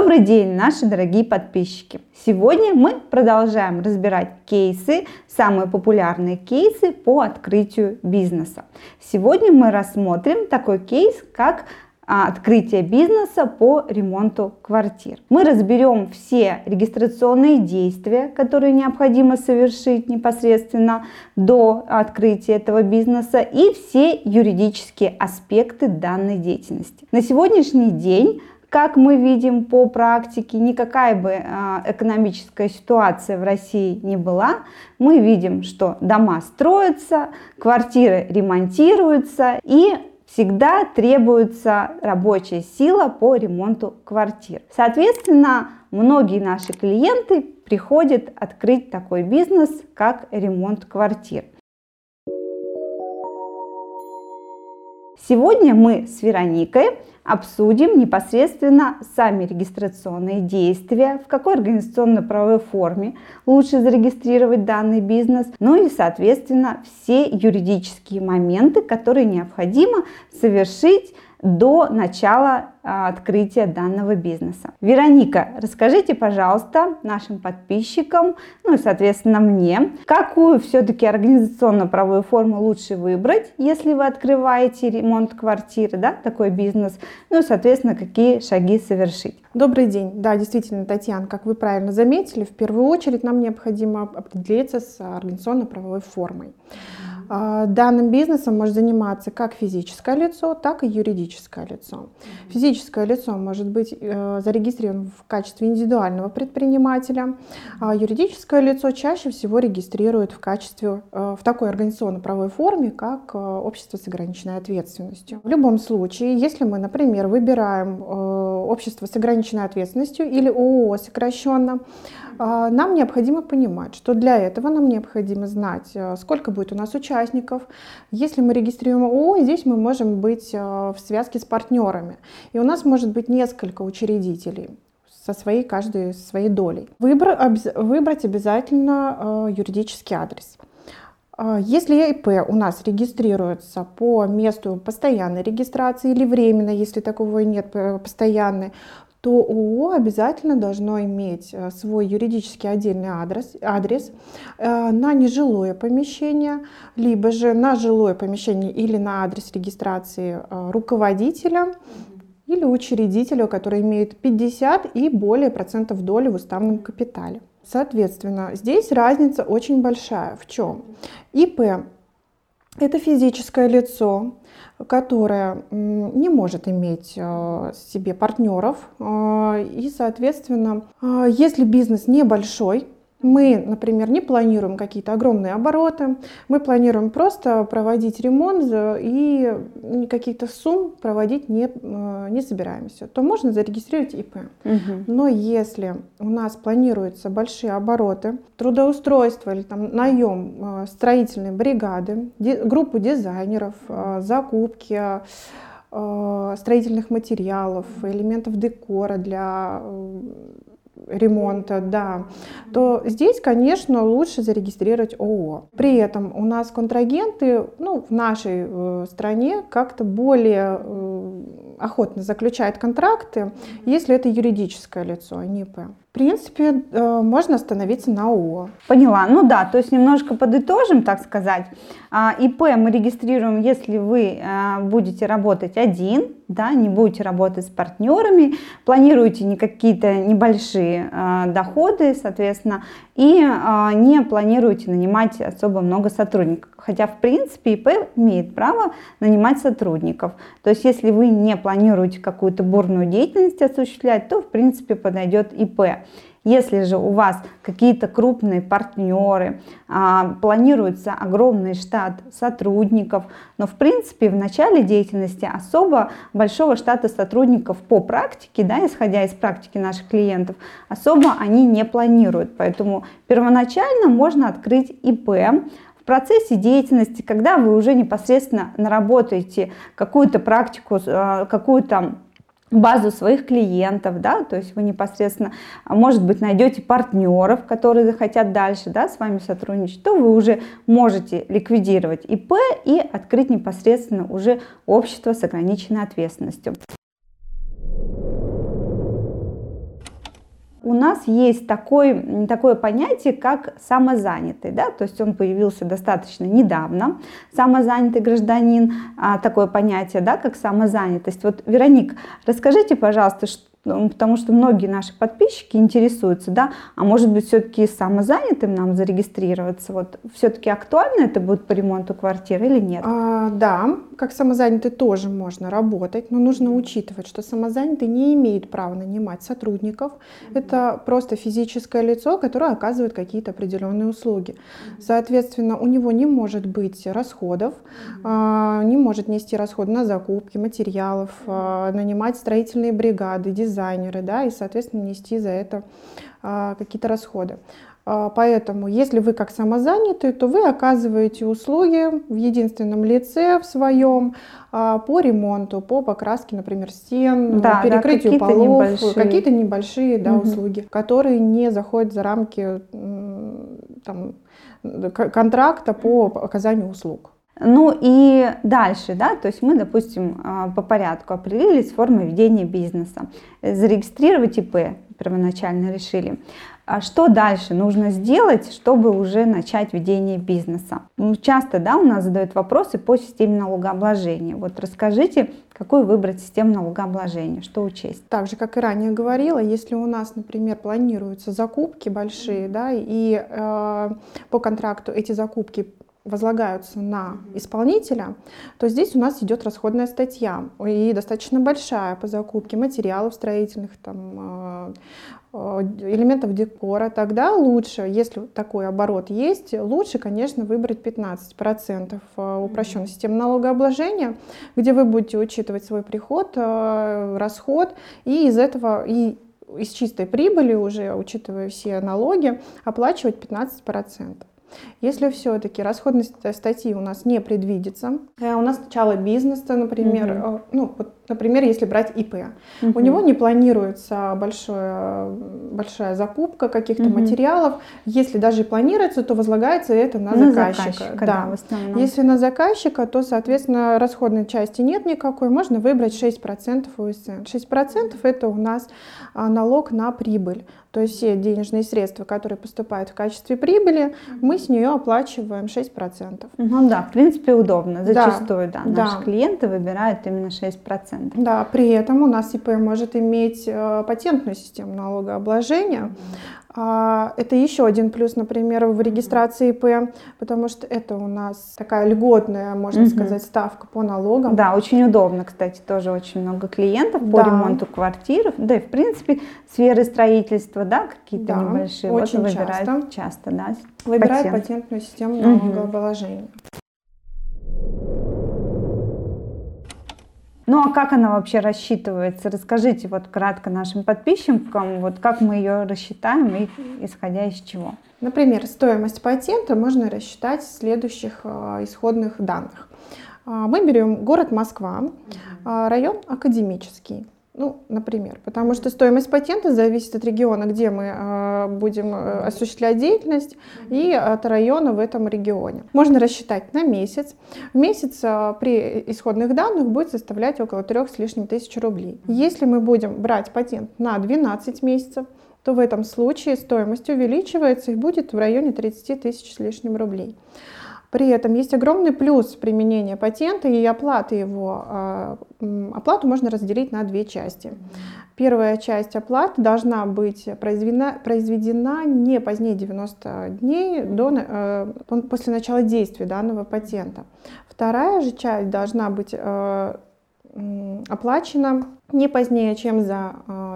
Добрый день, наши дорогие подписчики! Сегодня мы продолжаем разбирать кейсы, самые популярные кейсы по открытию бизнеса. Сегодня мы рассмотрим такой кейс, как а, открытие бизнеса по ремонту квартир. Мы разберем все регистрационные действия, которые необходимо совершить непосредственно до открытия этого бизнеса и все юридические аспекты данной деятельности. На сегодняшний день как мы видим по практике, никакая бы а, экономическая ситуация в России не была, мы видим, что дома строятся, квартиры ремонтируются и всегда требуется рабочая сила по ремонту квартир. Соответственно, многие наши клиенты приходят открыть такой бизнес, как ремонт квартир. Сегодня мы с Вероникой обсудим непосредственно сами регистрационные действия, в какой организационно-правовой форме лучше зарегистрировать данный бизнес, ну и, соответственно, все юридические моменты, которые необходимо совершить до начала а, открытия данного бизнеса. Вероника, расскажите, пожалуйста, нашим подписчикам, ну и, соответственно, мне, какую все-таки организационно-правовую форму лучше выбрать, если вы открываете ремонт квартиры, да, такой бизнес, ну и, соответственно, какие шаги совершить. Добрый день. Да, действительно, Татьяна, как вы правильно заметили, в первую очередь нам необходимо определиться с организационно-правовой формой. А, данным бизнесом может заниматься как физическое лицо, так и юридическое лицо. Физическое лицо может быть э, зарегистрировано в качестве индивидуального предпринимателя, а юридическое лицо чаще всего регистрируют в качестве э, в такой организационно-правовой форме, как э, общество с ограниченной ответственностью. В любом случае, если мы, например, выбираем общество с ограниченной ответственностью или ООО сокращенно, нам необходимо понимать, что для этого нам необходимо знать, э, сколько будет у нас участников. Если мы регистрируем ООО, здесь мы можем быть э, в связке с партнерами. И у нас может быть несколько учредителей со своей, каждой своей долей. Выбрать, выбрать обязательно э, юридический адрес. А, если ИП у нас регистрируется по месту постоянной регистрации или временно, если такого нет постоянной, то ООО обязательно должно иметь э, свой юридически отдельный адрес, адрес э, на нежилое помещение, либо же на жилое помещение или на адрес регистрации э, руководителя или учредителя, который имеет 50 и более процентов доли в уставном капитале. Соответственно, здесь разница очень большая. В чем? ИП – это физическое лицо, которая не может иметь э, себе партнеров. Э, и, соответственно, э, если бизнес небольшой, мы, например, не планируем какие-то огромные обороты, мы планируем просто проводить ремонт и каких-то сумм проводить не, э, не собираемся, то можно зарегистрировать ИП. Угу. Но если у нас планируются большие обороты, трудоустройство или там наем э, строительной бригады, группу дизайнеров, э, закупки, строительных материалов, элементов декора для ремонта, да, то здесь, конечно, лучше зарегистрировать ООО. При этом у нас контрагенты, ну, в нашей э, стране как-то более э, охотно заключают контракты, если это юридическое лицо, а не ИП. В принципе, э, можно остановиться на ООО. Поняла. Ну да, то есть немножко подытожим, так сказать. А, ИП мы регистрируем, если вы э, будете работать один, да, не будете работать с партнерами, планируете не какие-то небольшие э, доходы, соответственно, и не планируете нанимать особо много сотрудников. Хотя, в принципе, ИП имеет право нанимать сотрудников. То есть, если вы не планируете какую-то бурную деятельность осуществлять, то, в принципе, подойдет ИП. Если же у вас какие-то крупные партнеры, а, планируется огромный штат сотрудников, но в принципе в начале деятельности особо большого штата сотрудников по практике, да, исходя из практики наших клиентов, особо они не планируют. Поэтому первоначально можно открыть ИП, в процессе деятельности, когда вы уже непосредственно наработаете какую-то практику, а, какую-то базу своих клиентов, да, то есть вы непосредственно, а, может быть, найдете партнеров, которые захотят дальше, да, с вами сотрудничать, то вы уже можете ликвидировать ИП и открыть непосредственно уже общество с ограниченной ответственностью. У нас есть такой, такое понятие, как самозанятый, да, то есть он появился достаточно недавно, самозанятый гражданин, а, такое понятие, да, как самозанятость. Вот, Вероник, расскажите, пожалуйста, что потому что многие наши подписчики интересуются, да, а может быть все-таки самозанятым нам зарегистрироваться, вот все-таки актуально это будет по ремонту квартиры или нет? А, да, как самозанятый тоже можно работать, но нужно учитывать, что самозанятый не имеет права нанимать сотрудников, mm-hmm. это просто физическое лицо, которое оказывает какие-то определенные услуги. Mm-hmm. Соответственно, у него не может быть расходов, mm-hmm. а, не может нести расходы на закупки материалов, а, нанимать строительные бригады, дизайнеры, да, и, соответственно, нести за это а, какие-то расходы. А, поэтому, если вы как самозанятый, то вы оказываете услуги в единственном лице в своем а, по ремонту, по покраске, например, стен, да, перекрытию да, какие полов, небольшие. какие-то небольшие да, угу. услуги, которые не заходят за рамки там, контракта по оказанию услуг. Ну и дальше, да, то есть мы, допустим, а, по порядку определились формы ведения бизнеса, зарегистрировать ИП первоначально решили. А что дальше нужно сделать, чтобы уже начать ведение бизнеса? Ну, часто да, у нас задают вопросы по системе налогообложения. Вот расскажите, какую выбрать систему налогообложения, что учесть? Так же, как и ранее говорила, если у нас, например, планируются закупки большие, да, и э, по контракту эти закупки возлагаются на исполнителя, то здесь у нас идет расходная статья. И достаточно большая по закупке материалов строительных, там, э, э, элементов декора, тогда лучше, если такой оборот есть, лучше, конечно, выбрать 15% э, упрощенной системы налогообложения, где вы будете учитывать свой приход, расход, и из этого и из чистой прибыли уже, учитывая все налоги, оплачивать 15%. Если все-таки расходные статьи у нас не предвидится, э, у нас начало бизнеса, например, угу. ну, вот, например, если брать ИП, угу. у него не планируется большое, большая закупка каких-то угу. материалов. Если даже и планируется, то возлагается это на, на заказчика. заказчика да. Да, Если на заказчика, то, соответственно, расходной части нет никакой, можно выбрать 6% УСН. 6% это у нас а, налог на прибыль. То есть все денежные средства, которые поступают в качестве прибыли, мы с нее оплачиваем 6%. Ну да, в принципе удобно. Зачастую, да, да наши да. клиенты выбирают именно 6%. Да, при этом у нас ИП может иметь э, патентную систему налогообложения. А, это еще один плюс, например, в регистрации ИП, потому что это у нас такая льготная, можно угу. сказать, ставка по налогам. Да, очень удобно, кстати, тоже очень много клиентов по да. ремонту квартир, да и в принципе сферы строительства, да, какие-то да, небольшие. Очень вот выбирают часто. часто, да. Выбирают патент. патентную систему налогообложения. Угу. Ну а как она вообще рассчитывается? Расскажите вот кратко нашим подписчикам, вот как мы ее рассчитаем и исходя из чего. Например, стоимость патента можно рассчитать с следующих э, исходных данных. А, мы берем город Москва, а, район Академический. Ну, например, потому что стоимость патента зависит от региона, где мы э, будем э, осуществлять деятельность, и от района в этом регионе. Можно рассчитать на месяц. В месяц э, при исходных данных будет составлять около трех с лишним тысяч рублей. Если мы будем брать патент на 12 месяцев, то в этом случае стоимость увеличивается и будет в районе 30 тысяч с лишним рублей. При этом есть огромный плюс применения патента и оплаты его. А, оплату можно разделить на две части. Первая часть оплаты должна быть произведена, произведена не позднее 90 дней до, э, после начала действия данного патента. Вторая же часть должна быть э, оплачена не позднее, чем за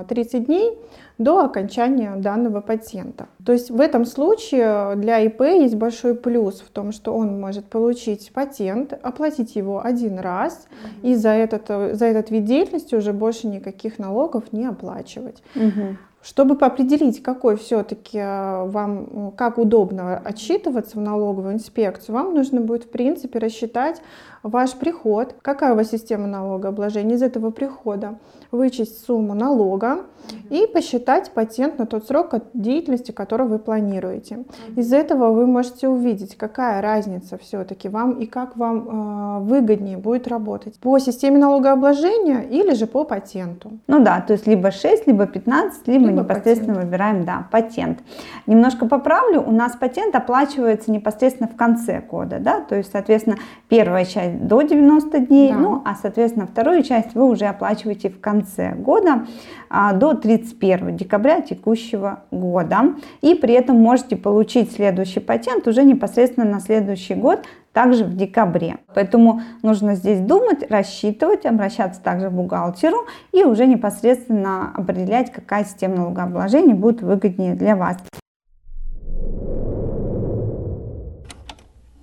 30 э, дней до окончания данного патента. То есть в этом случае для ИП есть большой плюс в том, что он может получить патент, оплатить его один раз угу. и за этот, за этот вид деятельности уже больше никаких налогов не оплачивать. Угу. Чтобы определить, какой все-таки э, вам, как удобно отчитываться в налоговую инспекцию, вам нужно будет, в принципе, рассчитать ваш приход, какая у вас система налогообложения? Из этого прихода, вычесть сумму налога и посчитать патент на тот срок деятельности, который вы планируете. Из этого вы можете увидеть, какая разница все-таки вам и как вам э, выгоднее будет работать. По системе налогообложения или же по патенту. Ну да, то есть либо 6, либо 15, либо, либо непосредственно патент. выбираем да, патент. Немножко поправлю, у нас патент оплачивается непосредственно в конце года, да, то есть, соответственно, первая часть до 90 дней, да. ну, а, соответственно, вторую часть вы уже оплачиваете в конце года а, до 31 декабря текущего года. И при этом можете получить следующий патент уже непосредственно на следующий год, также в декабре. Поэтому нужно здесь думать, рассчитывать, обращаться также к бухгалтеру и уже непосредственно определять, какая система налогообложения будет выгоднее для вас.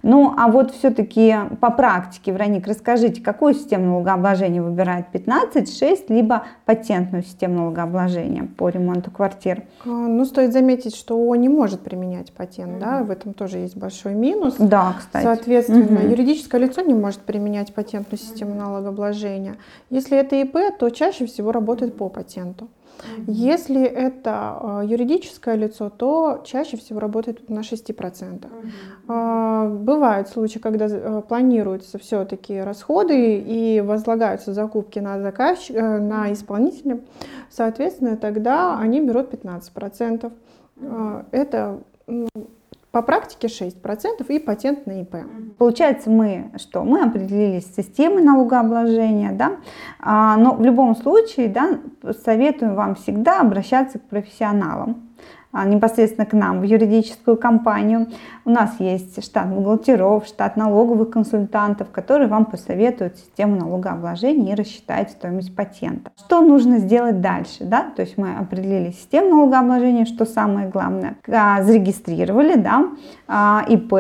Ну, а вот все-таки по практике, Вероник, расскажите, какую систему налогообложения выбирает 15, 6, либо патентную систему налогообложения по ремонту квартир? А, ну, стоит заметить, что ООО не может применять патент, да, в этом тоже есть большой минус. Да, кстати. Соответственно, угу. юридическое лицо не может применять патентную систему налогообложения. Если это ИП, то чаще всего работает по патенту. Если это э, юридическое лицо, то чаще всего работает на 6%. А, бывают случаи, когда э, планируются все-таки расходы и возлагаются закупки на, заказчик, э, на исполнителя, соответственно, тогда они берут 15%. А, это по практике 6% и патент на ИП. Получается, мы что? Мы определились с системой налогообложения, да? А, но в любом случае да, советуем вам всегда обращаться к профессионалам непосредственно к нам в юридическую компанию. У нас есть штат бухгалтеров, штат налоговых консультантов, которые вам посоветуют систему налогообложения и рассчитают стоимость патента. Что нужно сделать дальше? Да? То есть мы определили систему налогообложения, что самое главное, а, зарегистрировали да, а, ИП,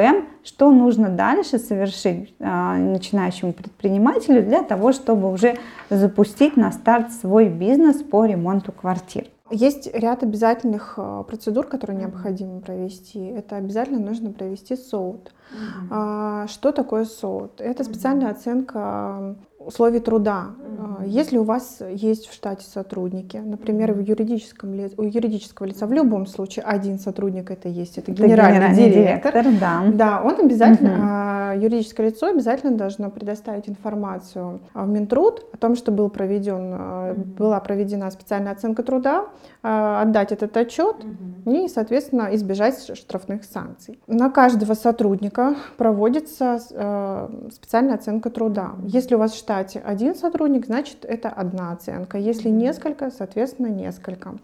что нужно дальше совершить начинающему предпринимателю для того, чтобы уже запустить на старт свой бизнес по ремонту квартир. Есть ряд обязательных э, процедур, которые необходимо провести. Это обязательно нужно провести СОУТ. Mm-hmm. Что такое СОУТ? Это специальная оценка условий труда. Mm-hmm. Если у вас есть в штате сотрудники, например, в юридическом ли, у юридического лица в любом случае один сотрудник это есть, это генеральный, это генеральный директор, директор да. да, он обязательно, mm-hmm. юридическое лицо обязательно должно предоставить информацию в Минтруд о том, что был проведен, mm-hmm. была проведена специальная оценка труда, отдать этот отчет mm-hmm. и, соответственно, избежать штрафных санкций. На каждого сотрудника проводится специальная оценка труда. Если у вас в штате штате один сотрудник, значит это одна оценка. Если несколько, соответственно, несколько.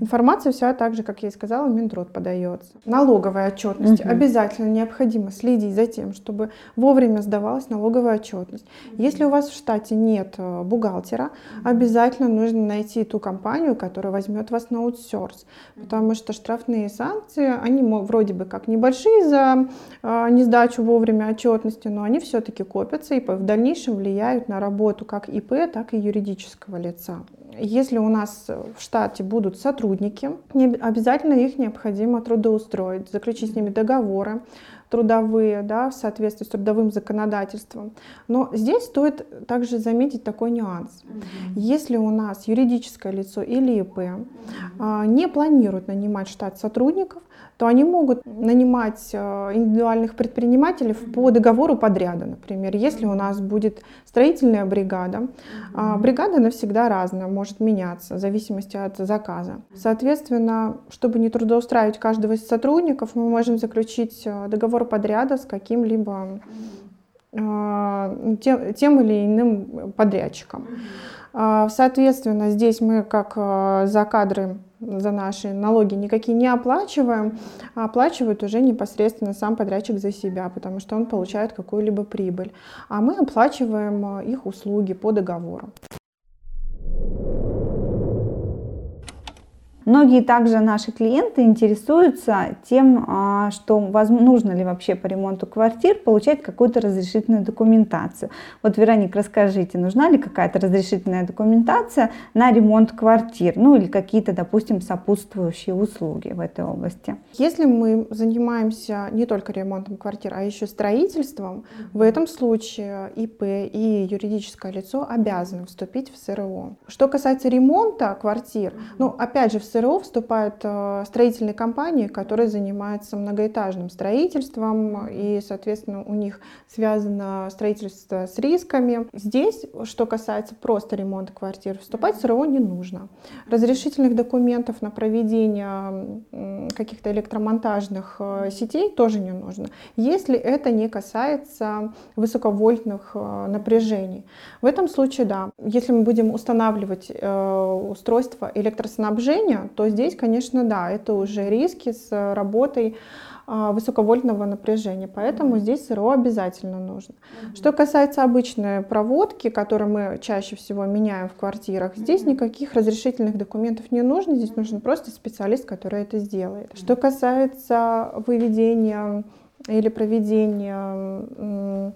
Информация вся так же, как я и сказала, в Минтруд подается. Налоговая отчетность. Угу. Обязательно необходимо следить за тем, чтобы вовремя сдавалась налоговая отчетность. Если у вас в штате нет э, бухгалтера, обязательно нужно найти ту компанию, которая возьмет вас на аутсорс. Потому что штрафные санкции, они вроде бы как небольшие за э, несдачу вовремя отчетности, но они все-таки копятся и в дальнейшем влияют на работу как ИП, так и юридического лица. Если у нас в штате будут сотрудники, обязательно их необходимо трудоустроить, заключить с ними договоры трудовые, да, в соответствии с трудовым законодательством. Но здесь стоит также заметить такой нюанс. Если у нас юридическое лицо или ИП а, не планирует нанимать штат сотрудников, то они могут нанимать э, индивидуальных предпринимателей по договору подряда. Например, если у нас будет строительная бригада, а, бригада навсегда разная, может меняться в зависимости от заказа. Соответственно, чтобы не трудоустраивать каждого из сотрудников, мы можем заключить э, договор подряда с каким-либо э, тем, тем или иным подрядчиком. А, соответственно, здесь мы как за кадры за наши налоги никакие не оплачиваем, а оплачивает уже непосредственно сам подрядчик за себя, потому что он получает какую-либо прибыль. А мы оплачиваем их услуги по договору. Многие также наши клиенты интересуются тем, а, что нужно ли вообще по ремонту квартир получать какую-то разрешительную документацию. Вот, Вероник, расскажите, нужна ли какая-то разрешительная документация на ремонт квартир, ну или какие-то, допустим, сопутствующие услуги в этой области? Если мы занимаемся не только ремонтом квартир, а еще строительством, в этом случае ИП и юридическое лицо обязаны вступить в СРО. Что касается ремонта квартир, ну, опять же, в СРО вступают э, строительные компании, которые занимаются многоэтажным строительством, и, соответственно, у них связано строительство с рисками. Здесь, что касается просто ремонта квартир, вступать в СРО не нужно. Разрешительных документов на проведение каких-то электромонтажных э, сетей тоже не нужно, если это не касается высоковольтных э, напряжений. В этом случае, да, если мы будем устанавливать устройство электроснабжения, то здесь, конечно, да, это уже риски с работой а, высоковольтного напряжения, поэтому mm-hmm. здесь СРО обязательно нужно. Mm-hmm. Что касается обычной проводки, которую мы чаще всего меняем в квартирах, mm-hmm. здесь никаких разрешительных документов не нужно, здесь нужен просто специалист, который это сделает. Mm-hmm. Что касается выведения или проведения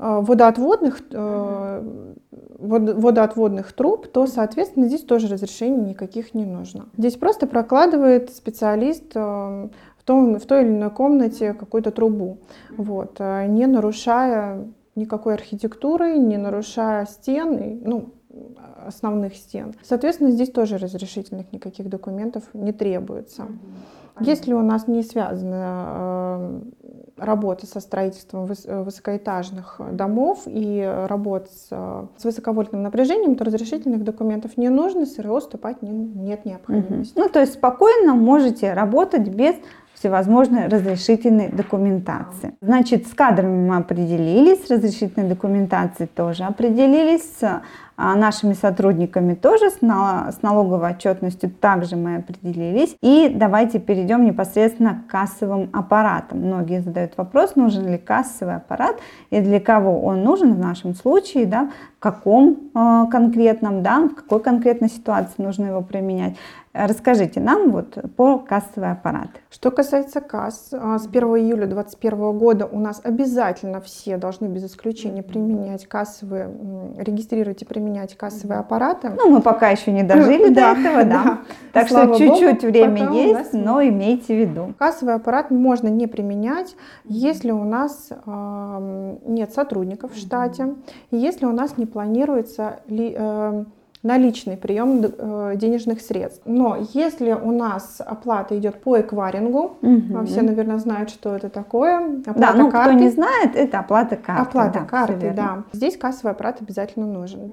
водоотводных, mm-hmm. водоотводных труб, то, соответственно, здесь тоже разрешений никаких не нужно. Здесь просто прокладывает специалист в, том, в той или иной комнате какую-то трубу, вот, э, не нарушая никакой архитектуры, не нарушая стен, ну, основных стен. Соответственно, здесь тоже разрешительных никаких документов не требуется. Если у нас не связана э, работа со строительством высокоэтажных домов и работа с, с высоковольтным напряжением, то разрешительных документов не нужно, СРО вступать не, нет необходимости. Угу. Ну, то есть спокойно можете работать без всевозможной разрешительной документации. Значит, с кадрами мы определились, с разрешительной документацией тоже определились, с а, нашими сотрудниками тоже, с налоговой отчетностью также мы определились. И давайте перейдем непосредственно к кассовым аппаратам. Многие задают вопрос, нужен ли кассовый аппарат и для кого он нужен в нашем случае, да, каком э, конкретном, да, в какой конкретной ситуации нужно его применять. Расскажите нам вот по кассовый аппарат. Что касается касс, а, с 1 июля 2021 года у нас обязательно все должны без исключения применять кассовые, регистрировать и применять кассовые аппараты. Ну, мы пока еще не дожили до этого, да. Так что чуть-чуть время есть, но имейте в виду. Кассовый аппарат можно не применять, если у нас нет сотрудников в штате, если у нас не планируется э, наличный прием э, денежных средств. Но если у нас оплата идет по эквайрингу, угу. все, наверное, знают, что это такое. Оплата да, ну карты. кто не знает, это оплата карты. Оплата да, карты, да. Здесь кассовый аппарат обязательно нужен.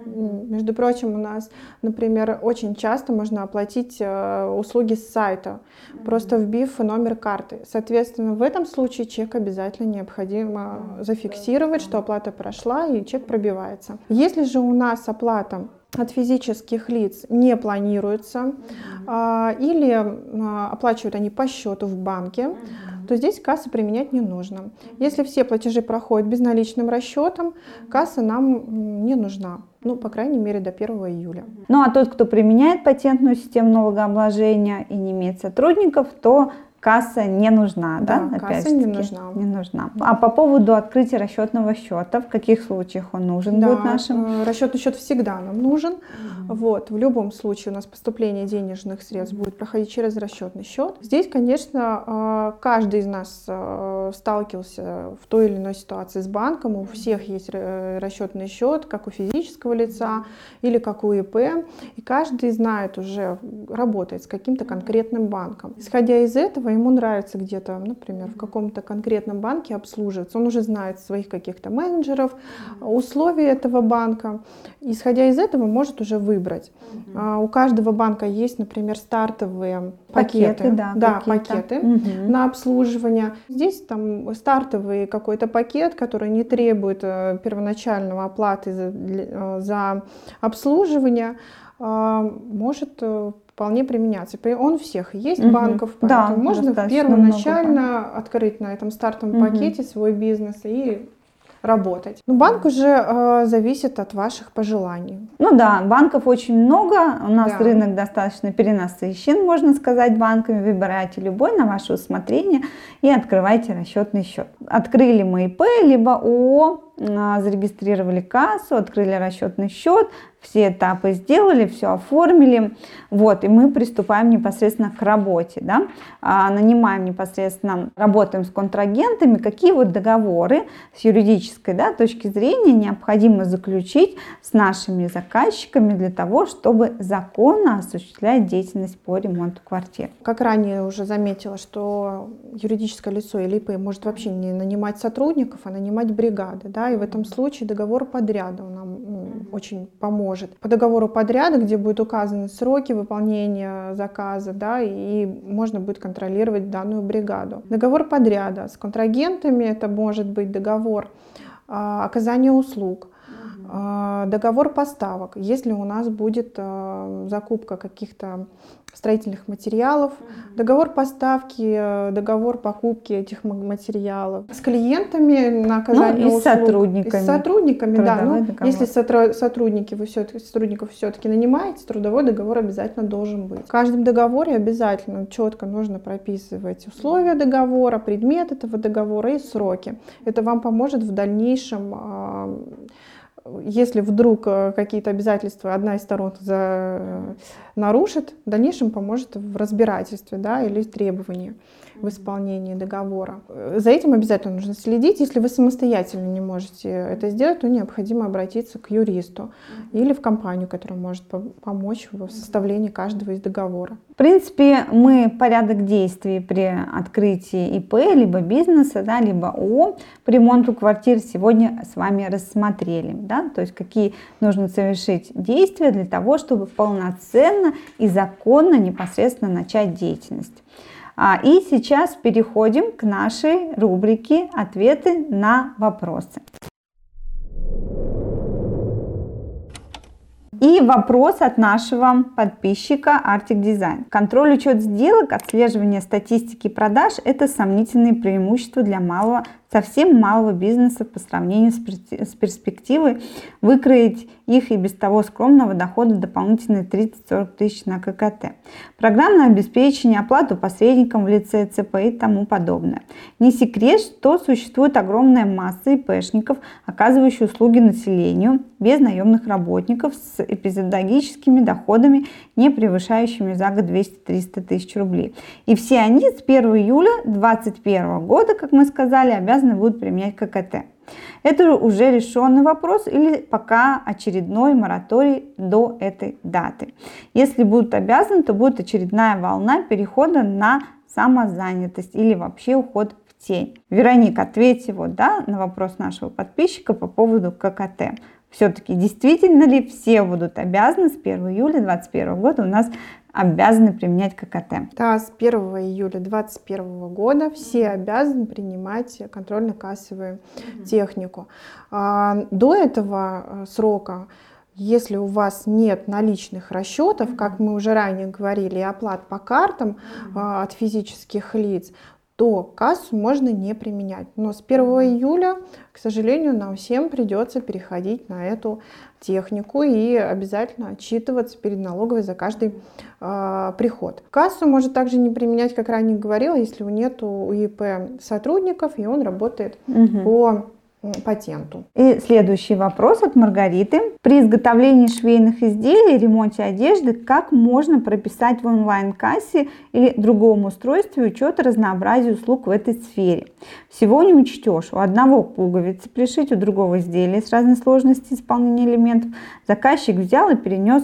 Между прочим, у нас, например, очень часто можно оплатить э, услуги с сайта, просто вбив номер карты. Соответственно, в этом случае чек обязательно необходимо зафиксировать, что оплата прошла и чек пробивается. Если же у нас оплата от физических лиц не планируется а, или а, оплачивают они по счету в банке, то здесь кассы применять не нужно. Если все платежи проходят безналичным расчетом, касса нам не нужна. Ну, по крайней мере, до 1 июля. Ну, а тот, кто применяет патентную систему налогообложения и не имеет сотрудников, то касса не нужна, да? Да, касса не нужна. Не нужна. А по поводу открытия расчетного счета, в каких случаях он нужен да, будет нашим? Э, расчетный счет всегда нам нужен. Угу. Вот, в любом случае у нас поступление денежных средств будет проходить через расчетный счет. Здесь, конечно, э, каждый из нас э, сталкивался в той или иной ситуации с банком. У всех есть расчетный счет, как у физического лица или как у ИП. И каждый знает уже, работает с каким-то конкретным банком. Исходя из этого, ему нравится где-то, например, в каком-то конкретном банке обслуживаться, он уже знает своих каких-то менеджеров, условия этого банка, исходя из этого может уже выбрать. А, у каждого банка есть, например, стартовые пакеты, пакеты да, да пакеты угу. на обслуживание. Здесь там стартовый какой-то пакет, который не требует э, первоначального оплаты за, э, за обслуживание, а, может э, вполне применяться. Он у всех есть угу. банков, поэтому да, можно первоначально много, открыть на этом стартовом угу. пакете свой бизнес и работать. Ну, банк уже э, зависит от ваших пожеланий. Ну да, банков очень много, у нас да. рынок достаточно перенасыщен, можно сказать, банками. Выбирайте любой на ваше усмотрение и открывайте расчетный счет. Открыли мы ИП, либо ООО, зарегистрировали кассу, открыли расчетный счет, все этапы сделали, все оформили, вот, и мы приступаем непосредственно к работе, да, а, нанимаем непосредственно, работаем с контрагентами, какие вот договоры с юридической, да, точки зрения необходимо заключить с нашими заказчиками для того, чтобы законно осуществлять деятельность по ремонту квартир. Как ранее уже заметила, что юридическое лицо или ИП может вообще не нанимать сотрудников, а нанимать бригады, да, и в этом случае договор подряда нам очень поможет может. По договору подряда, где будут указаны сроки выполнения заказа, да, и можно будет контролировать данную бригаду. Договор подряда с контрагентами, это может быть договор а, оказания услуг, а, договор поставок, если у нас будет а, закупка каких-то строительных материалов, договор поставки, э, договор покупки этих материалов. С клиентами на оказание ну, и услуг. с сотрудниками. И с сотрудниками, да. Ну, если сотрудники вы все сотрудников все-таки нанимаете, трудовой договор обязательно должен быть. В каждом договоре обязательно четко нужно прописывать условия договора, предмет этого договора и сроки. Это вам поможет в дальнейшем а, если вдруг э, какие-то обязательства одна из сторон за... нарушит, в дальнейшем поможет в разбирательстве да, или требовании в исполнении договора. За этим обязательно нужно следить. Если вы самостоятельно не можете это сделать, то необходимо обратиться к юристу или в компанию, которая может помочь в составлении каждого из договора. В принципе, мы порядок действий при открытии ИП, либо бизнеса, да, либо ООО по ремонту квартир сегодня с вами рассмотрели. Да? То есть какие нужно совершить действия для того, чтобы полноценно и законно непосредственно начать деятельность. А, и сейчас переходим к нашей рубрике «Ответы на вопросы». И вопрос от нашего подписчика Arctic Design. Контроль учет сделок, отслеживание статистики продаж – это сомнительные преимущества для малого совсем малого бизнеса по сравнению с перспективой выкроить их и без того скромного дохода дополнительные 30-40 тысяч на ККТ. Программное обеспечение, оплату посредникам в лице ЦП и тому подобное. Не секрет, что существует огромная масса ИПшников, оказывающих услуги населению без наемных работников с эпизодологическими доходами, не превышающими за год 200-300 тысяч рублей. И все они с 1 июля 2021 года, как мы сказали, обязаны будут применять ККТ. Это уже решенный вопрос или пока очередной мораторий до этой даты. Если будут обязаны, то будет очередная волна перехода на самозанятость или вообще уход в тень. Вероника, ответьте вот, да, на вопрос нашего подписчика по поводу ККТ. Все-таки действительно ли все будут обязаны с 1 июля 2021 года у нас обязаны применять ККТ. Да, с 1 июля 2021 года все обязаны принимать контрольно-кассовую mm-hmm. технику. А, до этого э, срока если у вас нет наличных расчетов, как мы уже ранее говорили, и оплат по картам mm-hmm. от физических лиц, то кассу можно не применять. Но с 1 июля, к сожалению, нам всем придется переходить на эту технику и обязательно отчитываться перед налоговой за каждый э, приход. Кассу может также не применять, как ранее говорила, если у нет у ИП сотрудников и он работает угу. по патенту. И следующий вопрос от Маргариты. При изготовлении швейных изделий ремонте одежды как можно прописать в онлайн-кассе или другом устройстве учет разнообразия услуг в этой сфере? Всего не учтешь. У одного пуговицы пришить, у другого изделия с разной сложностью исполнения элементов. Заказчик взял и перенес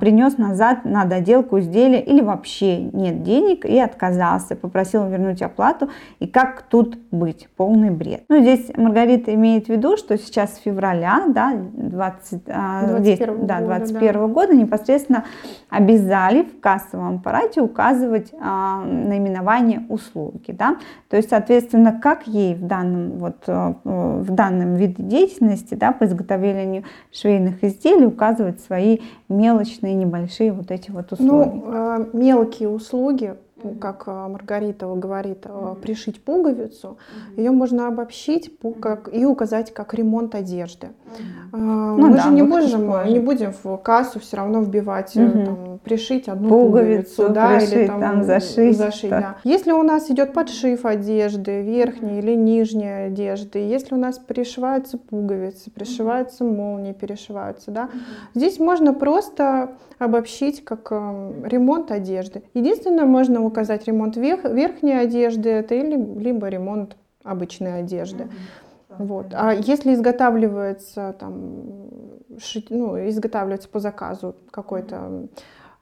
принес назад на доделку изделия или вообще нет денег и отказался, попросил вернуть оплату. И как тут быть? Полный бред. Ну, здесь Маргарита имеет в виду, что сейчас с февраля да, 20, 21, а, здесь, да, 21 да. года непосредственно обязали в кассовом аппарате указывать а, наименование услуги. Да? То есть, соответственно, как ей в данном, вот, э, в данном виде деятельности да, по изготовлению швейных изделий указывать свои мелочи мелочные, небольшие вот эти вот услуги? Ну, мелкие услуги как э, Маргарита говорит, э, пришить пуговицу, ее можно обобщить как, и указать как ремонт одежды. Ну, Мы да, же не будем, не будем в кассу все равно вбивать, угу. там, пришить одну пуговицу, пуговицу да, пришить, или там, там зашить. зашить да. Если у нас идет подшив одежды, верхней или нижней одежды, если у нас пришиваются пуговицы, пришиваются молнии, перешиваются, да, здесь можно просто обобщить как э, ремонт одежды. Единственное, можно указать ремонт верх, верхней одежды, это или, либо ремонт обычной одежды. Вот. А если изготавливается там, шить, ну, изготавливается по заказу какой-то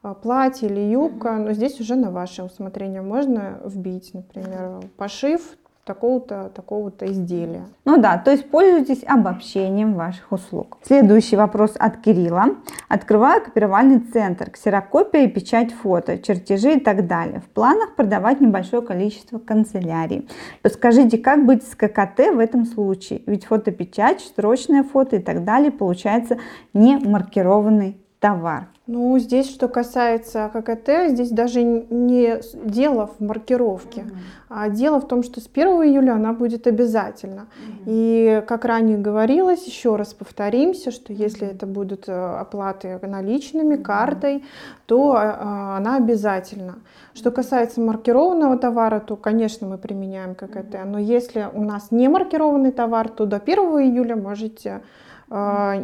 а, платье или юбка, но здесь уже на ваше усмотрение можно вбить, например, пошив такого-то такого-то изделия. Ну да, то есть пользуйтесь обобщением ваших услуг. Следующий вопрос от Кирилла. Открываю копировальный центр, ксерокопия и печать фото, чертежи и так далее. В планах продавать небольшое количество канцелярий. Подскажите, как быть с ККТ в этом случае? Ведь фотопечать, срочное фото и так далее получается не маркированный товар. Ну, здесь, что касается ККТ, здесь даже не дело в маркировке, угу. а дело в том, что с 1 июля она будет обязательно. Угу. И, как ранее говорилось, еще раз повторимся, что если это будут э, оплаты наличными, угу. картой, то э, она обязательна. Что касается маркированного товара, то, конечно, мы применяем ККТ, но если у нас не маркированный товар, то до 1 июля можете а,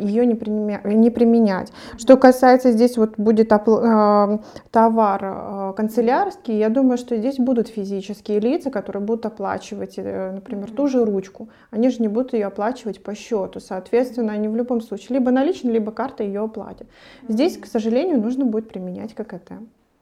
ее не, применя, не применять. Что касается здесь вот будет а, товар а, канцелярский, я думаю, что здесь будут физические лица, которые будут оплачивать, э, например, ту же ручку. Они же не будут ее оплачивать по счету. Соответственно, они в любом случае либо наличные, либо карта ее оплатят. Здесь, к сожалению, нужно будет применять ККТ.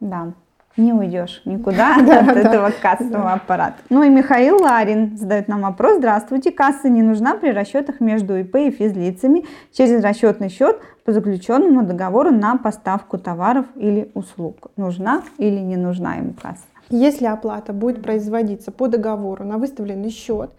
Да не уйдешь никуда от этого кассового аппарата. Ну и Михаил Ларин задает нам вопрос. Здравствуйте, касса не нужна при расчетах между ИП и физлицами через расчетный счет по заключенному договору на поставку товаров или услуг. Нужна или не нужна ему касса? Если оплата будет производиться по договору на выставленный счет,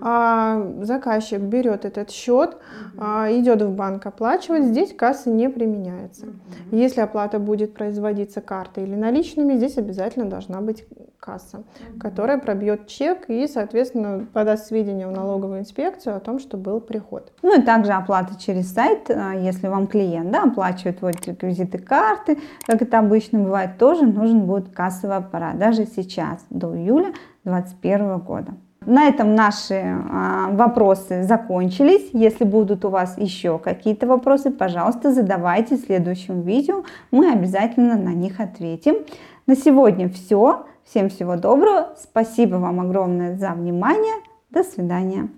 а, заказчик берет этот счет, а, идет в банк оплачивать, здесь касса не применяется. Если оплата будет производиться картой или наличными, здесь обязательно должна быть касса, которая пробьет чек и, соответственно, подаст сведения в налоговую инспекцию о том, что был приход. Ну и также оплата через сайт, а, если вам клиент да, оплачивает вот реквизиты карты, как это обычно бывает, тоже нужен будет кассовый аппарат, даже сейчас, до июля 2021 года. На этом наши а, вопросы закончились. Если будут у вас еще какие-то вопросы, пожалуйста, задавайте в следующем видео. Мы обязательно на них ответим. На сегодня все. Всем всего доброго. Спасибо вам огромное за внимание. До свидания.